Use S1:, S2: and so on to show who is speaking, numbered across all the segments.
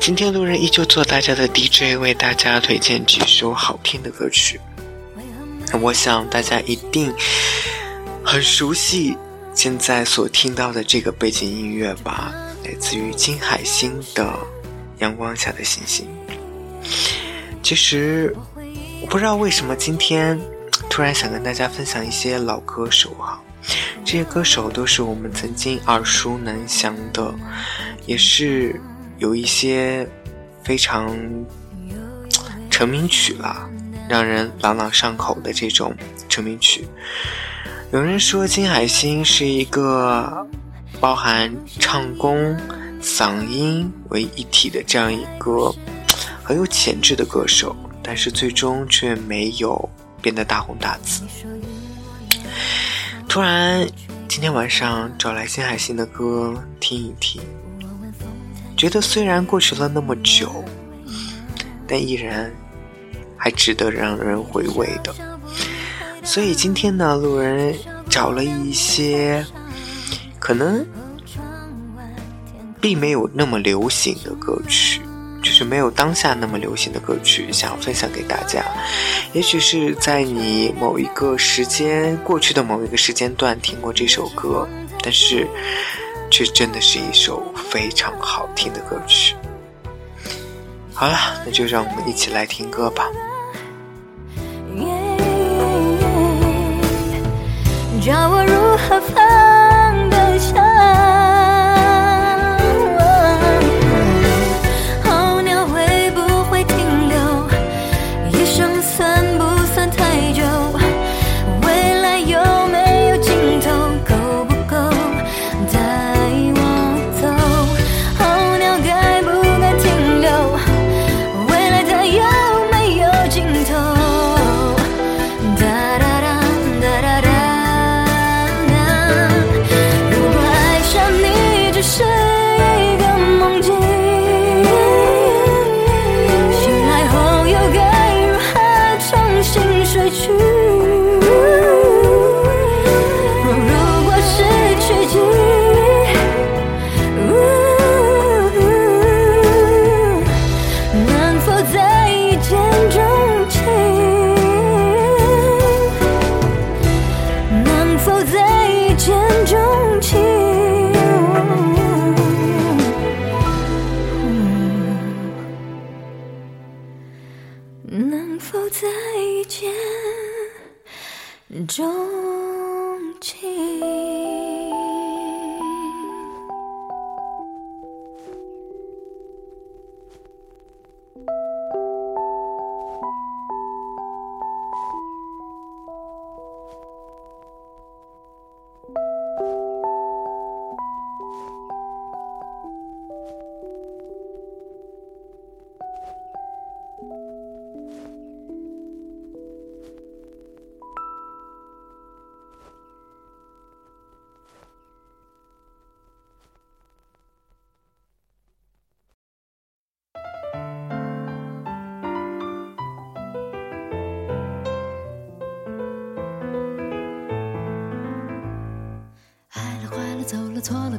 S1: 今天路人依旧做大家的 DJ，为大家推荐几首好听的歌曲。我想大家一定很熟悉现在所听到的这个背景音乐吧，来自于金海心的《阳光下的星星》。其实我不知道为什么今天突然想跟大家分享一些老歌手哈。这些歌手都是我们曾经耳熟能详的，也是有一些非常成名曲了，让人朗朗上口的这种成名曲。有人说金海心是一个包含唱功、嗓音为一体的这样一个很有潜质的歌手，但是最终却没有变得大红大紫。突然，今天晚上找来新海心的歌听一听，觉得虽然过去了那么久，但依然还值得让人回味的。所以今天呢，路人找了一些可能并没有那么流行的歌曲。就是没有当下那么流行的歌曲，想要分享给大家。也许是在你某一个时间过去的某一个时间段听过这首歌，但是这真的是一首非常好听的歌曲。好了，那就让我们一起来听歌吧。
S2: 教我如何放得下。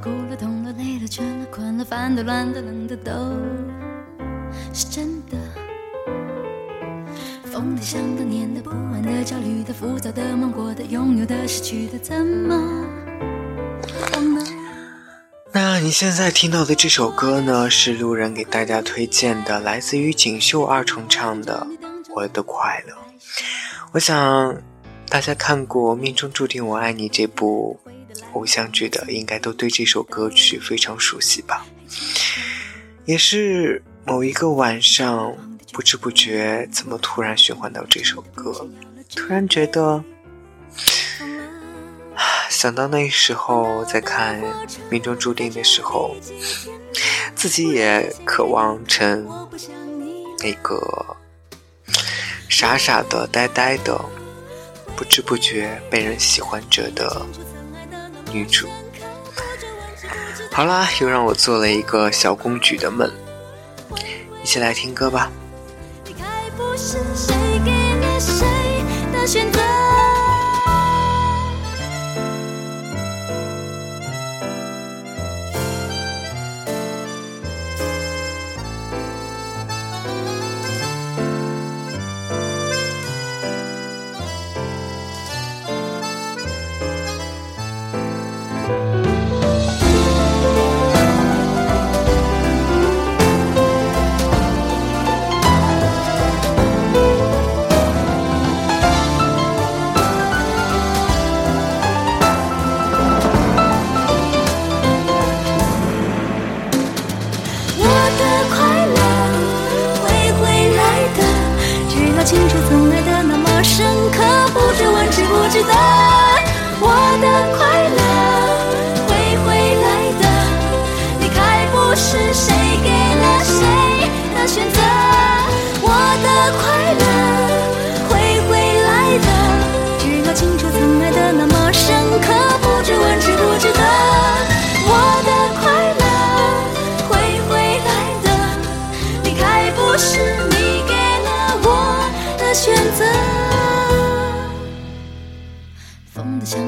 S2: 哭了，痛了，累了，倦了，困了，烦的，乱的，冷的，都是真的。疯的，想的，念的，不安的，焦虑的，浮躁的，梦过的，拥有的，失去的，怎么忘呢？
S1: 那你现在听到的这首歌呢，是路人给大家推荐的，来自于锦绣二重唱的《我的快乐》。我想。大家看过《命中注定我爱你》这部偶像剧的，应该都对这首歌曲非常熟悉吧？也是某一个晚上，不知不觉怎么突然循环到这首歌，突然觉得，想到那时候在看《命中注定》的时候，自己也渴望成那个傻傻的、呆呆的。不知不觉被人喜欢着的女主。好啦，又让我做了一个小公举的梦，一起来听歌吧。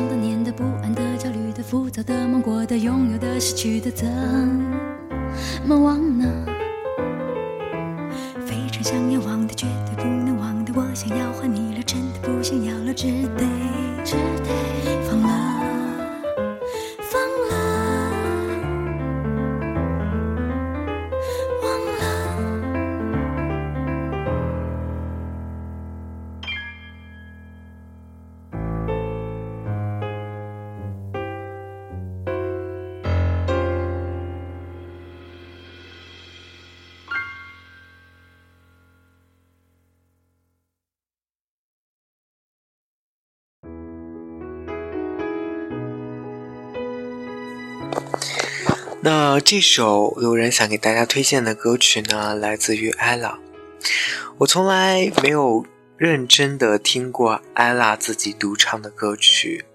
S2: 多年的不安的、焦虑的、浮躁的、梦过的、拥有的、失去的，怎么忘呢？
S1: 那这首有人想给大家推荐的歌曲呢，来自于 ella。我从来没有认真的听过 ella 自己独唱的歌曲，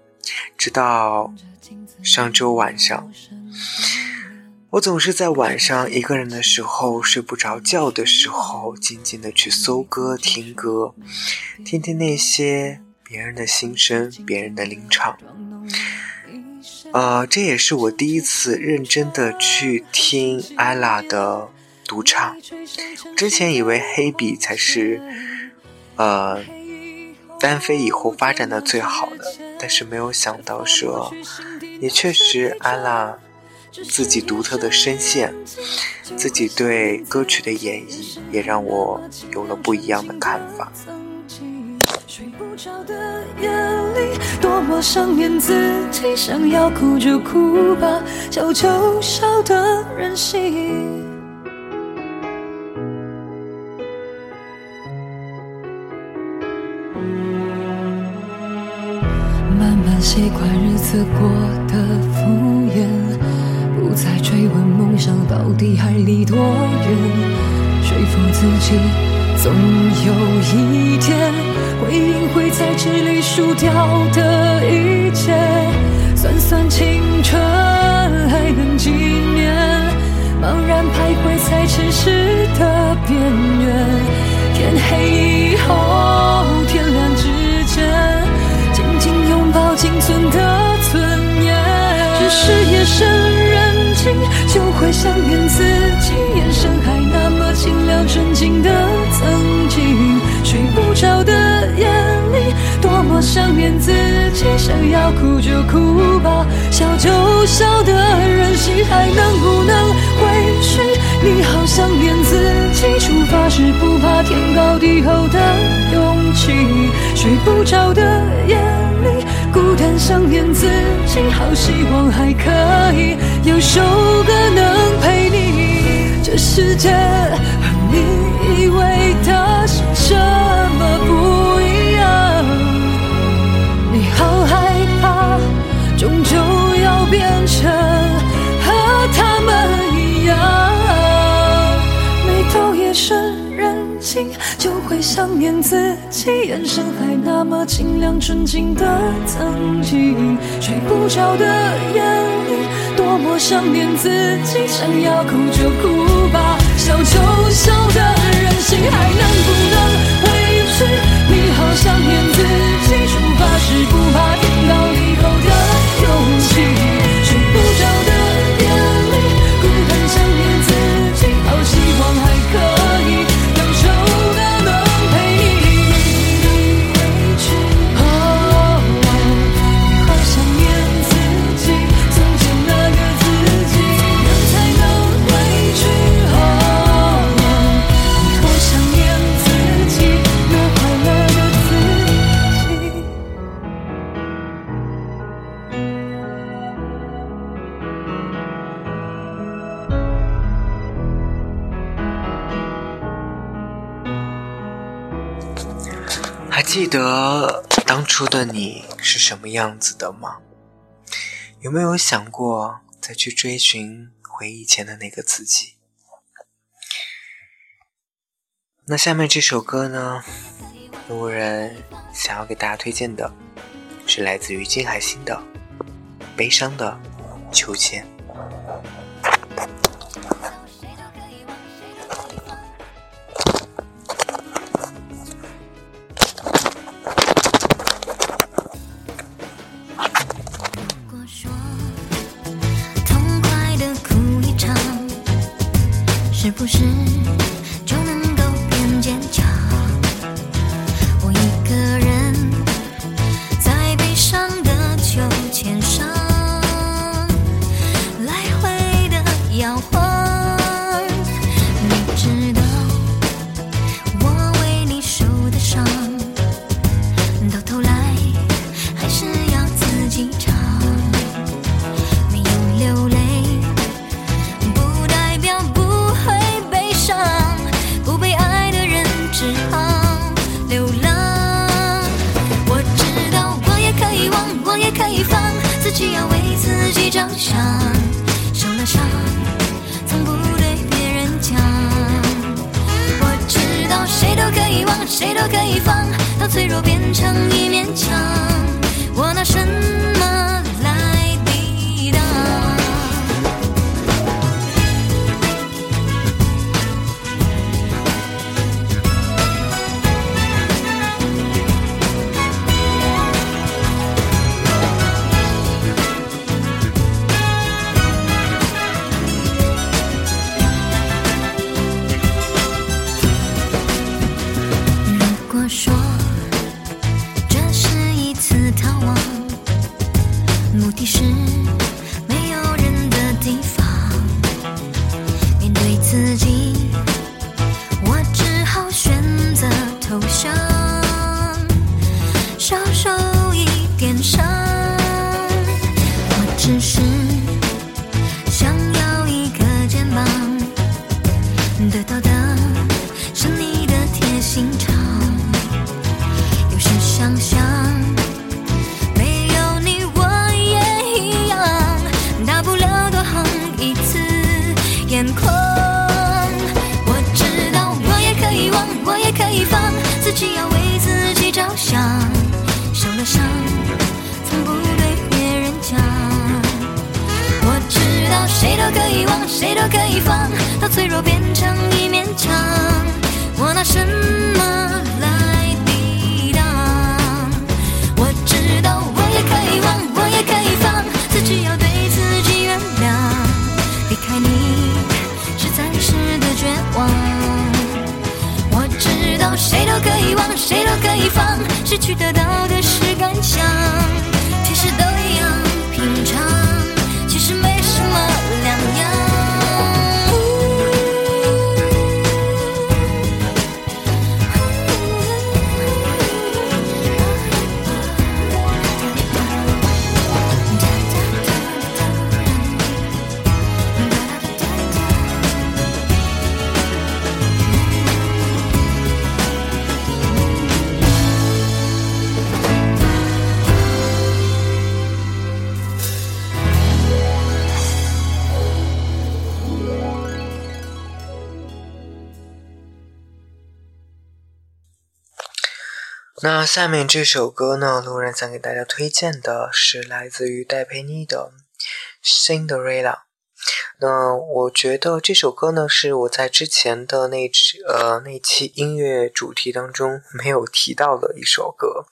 S1: 直到上周晚上，我总是在晚上一个人的时候睡不着觉的时候，静静的去搜歌听歌，听听那些别人的心声，别人的吟唱。呃，这也是我第一次认真的去听 ella 的独唱。之前以为黑笔才是，呃，单飞以后发展的最好的，但是没有想到说，也确实 ella 自己独特的声线，自己对歌曲的演绎，也让我有了不一样的看法。睡不着的夜里，多么想念自己，想要哭就哭吧，笑就笑的任性。慢慢习惯日子过得敷衍，不再追问梦想到底还离多远，说服自己总有一天。回应会在纸里输掉的一切，算算青春还能几年？茫然徘徊在城市的边缘，天黑以后，天亮之间，紧紧拥抱仅存的尊严。只是夜深人静，就会想念自己，骗自己，想要哭就哭吧，笑就笑得任性，还能不能回去？你好想念自己，出发时不怕天高地厚的勇气，睡不着的夜里，孤单想念自己，好
S2: 希望还可以有首歌能陪你。这世界和你以为的是什么不？就会想念自己，眼神还那么清亮纯净的曾经，睡不着的夜里，多么想念自己，想要哭就哭吧，笑就笑的任性，还能不能回去？你好想念自己，出发时不怕
S1: 得当初的你是什么样子的吗？有没有想过再去追寻回忆前的那个自己？那下面这首歌呢？路人想要给大家推荐的是来自于金海心的《悲伤的秋千》。
S2: 只要为自己着想受了伤从不对别人讲我知道谁都可以忘谁都可以放当脆弱变成一面墙我拿什么你是遗忘谁都可以放，到脆弱变成一面墙。我拿什么来抵挡？我知道我也可以忘，我也可以放，自己要对自己原谅。离开你是暂时的绝望。我知道谁都可以忘，谁都可以放，失去得到的是感想。其实都一样平常，
S1: 那下面这首歌呢，路人想给大家推荐的是来自于戴佩妮的《Cinderella》。那我觉得这首歌呢，是我在之前的那呃那期音乐主题当中没有提到的一首歌，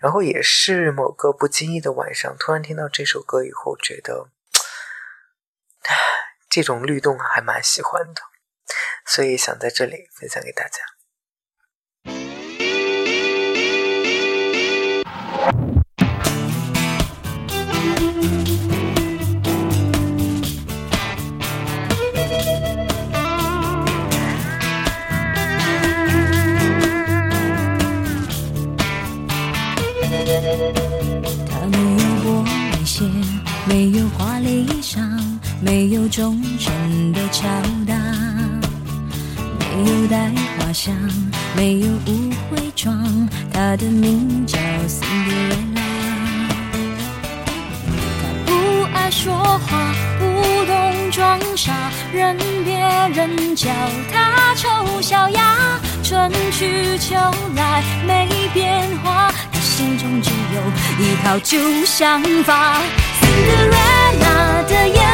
S1: 然后也是某个不经意的晚上，突然听到这首歌以后，觉得这种律动还蛮喜欢的，所以想在这里分享给大家。
S2: 没有忠诚的敲打，没有带花香，没有误会装，他的名叫辛迪瑞拉。他不爱说话，不懂装傻，任别人叫他丑小鸭。春去秋来没变化，他心中只有一套旧想法。Cinderella 的眼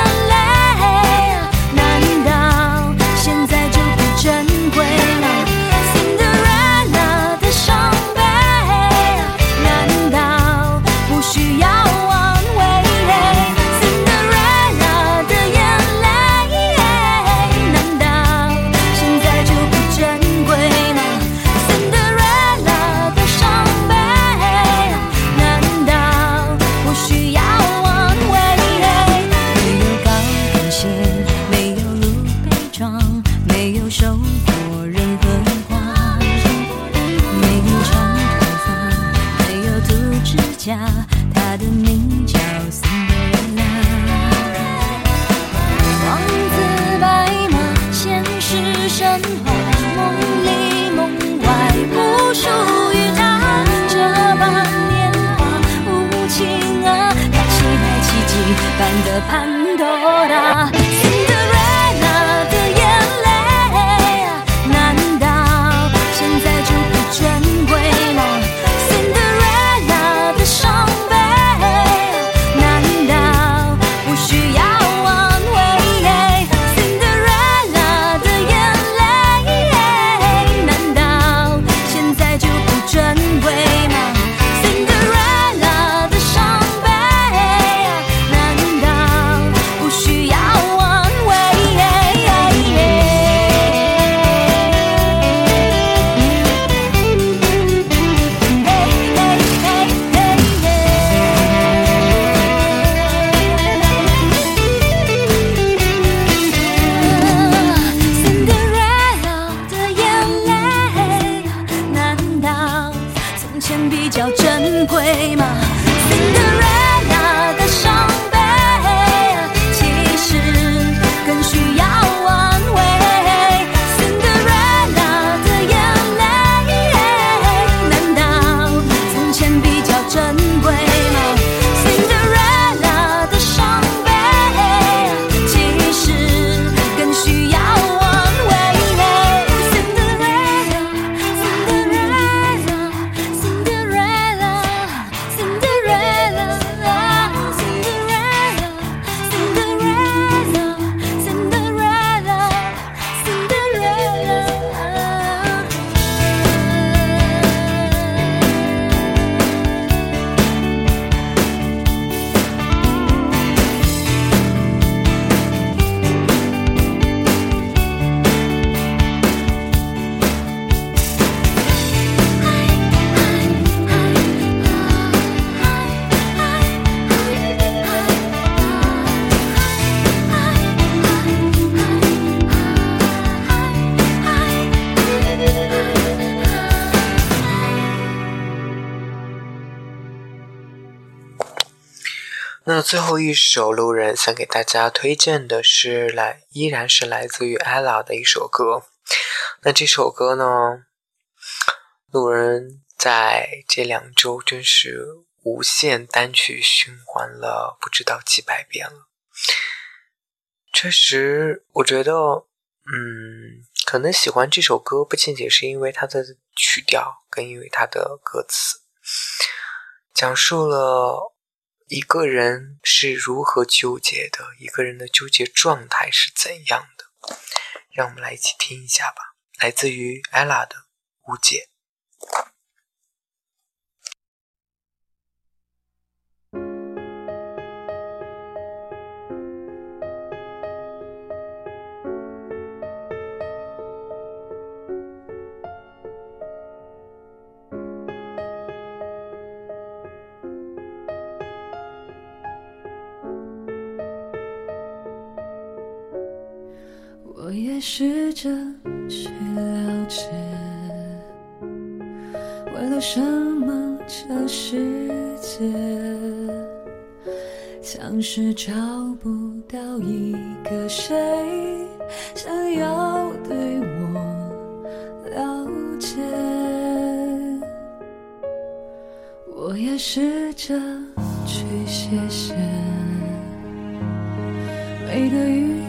S1: 那最后一首路人想给大家推荐的是来，依然是来自于 Ella 的一首歌，那这首歌呢？路人在这两周真是无限单曲循环了，不知道几百遍了。确实，我觉得嗯可能喜欢这首歌不仅仅是因为它的曲调，更因为它的歌词。讲述了。一个人是如何纠结的一个人的纠结状态是怎样的。让我们来一起听一下吧。来自于 ella 的无解。
S3: 试着去了解，为了什么？这世界像是找不到一个谁想要对我了解，我也试着去谢谢。每个雨。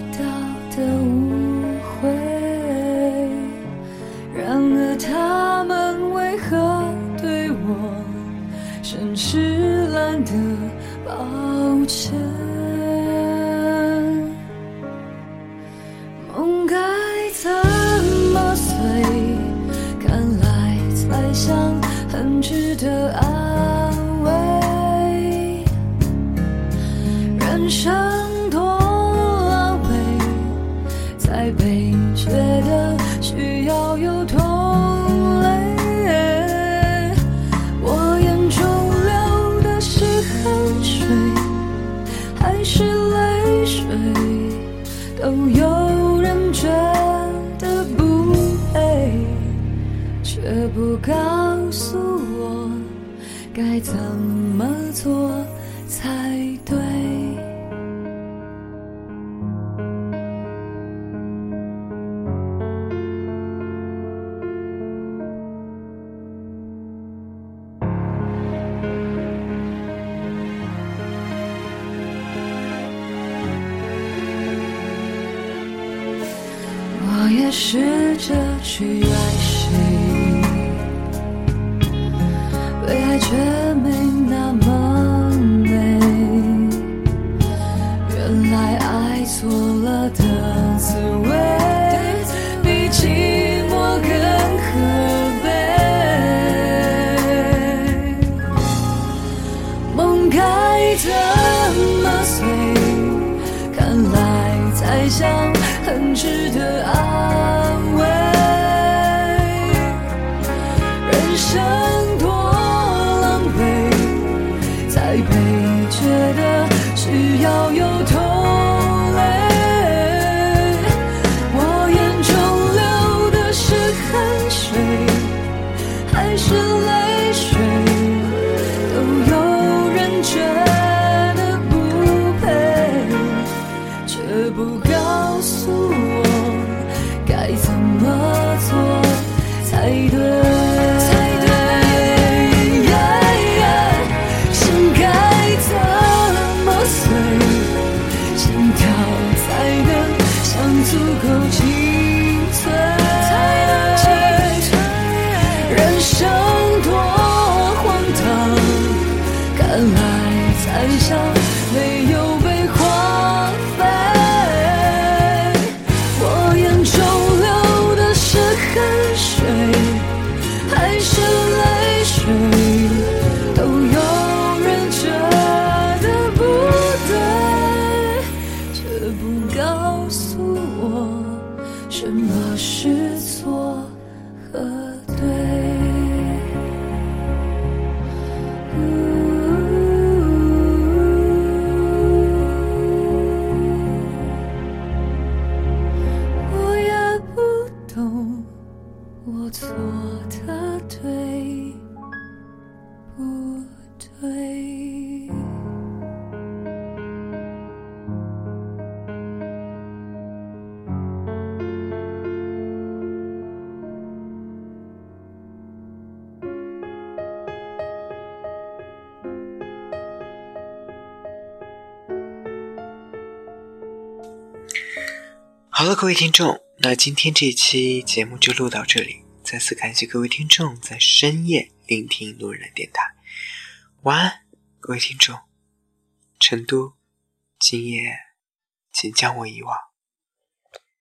S3: 不吃。却不告诉我该怎么做才对。值得爱。
S1: 好了各位听众那今天这期节目就录到这里再次感谢各位听众在深夜聆听路人的电台。晚安各位听众成都今夜请将我遗忘。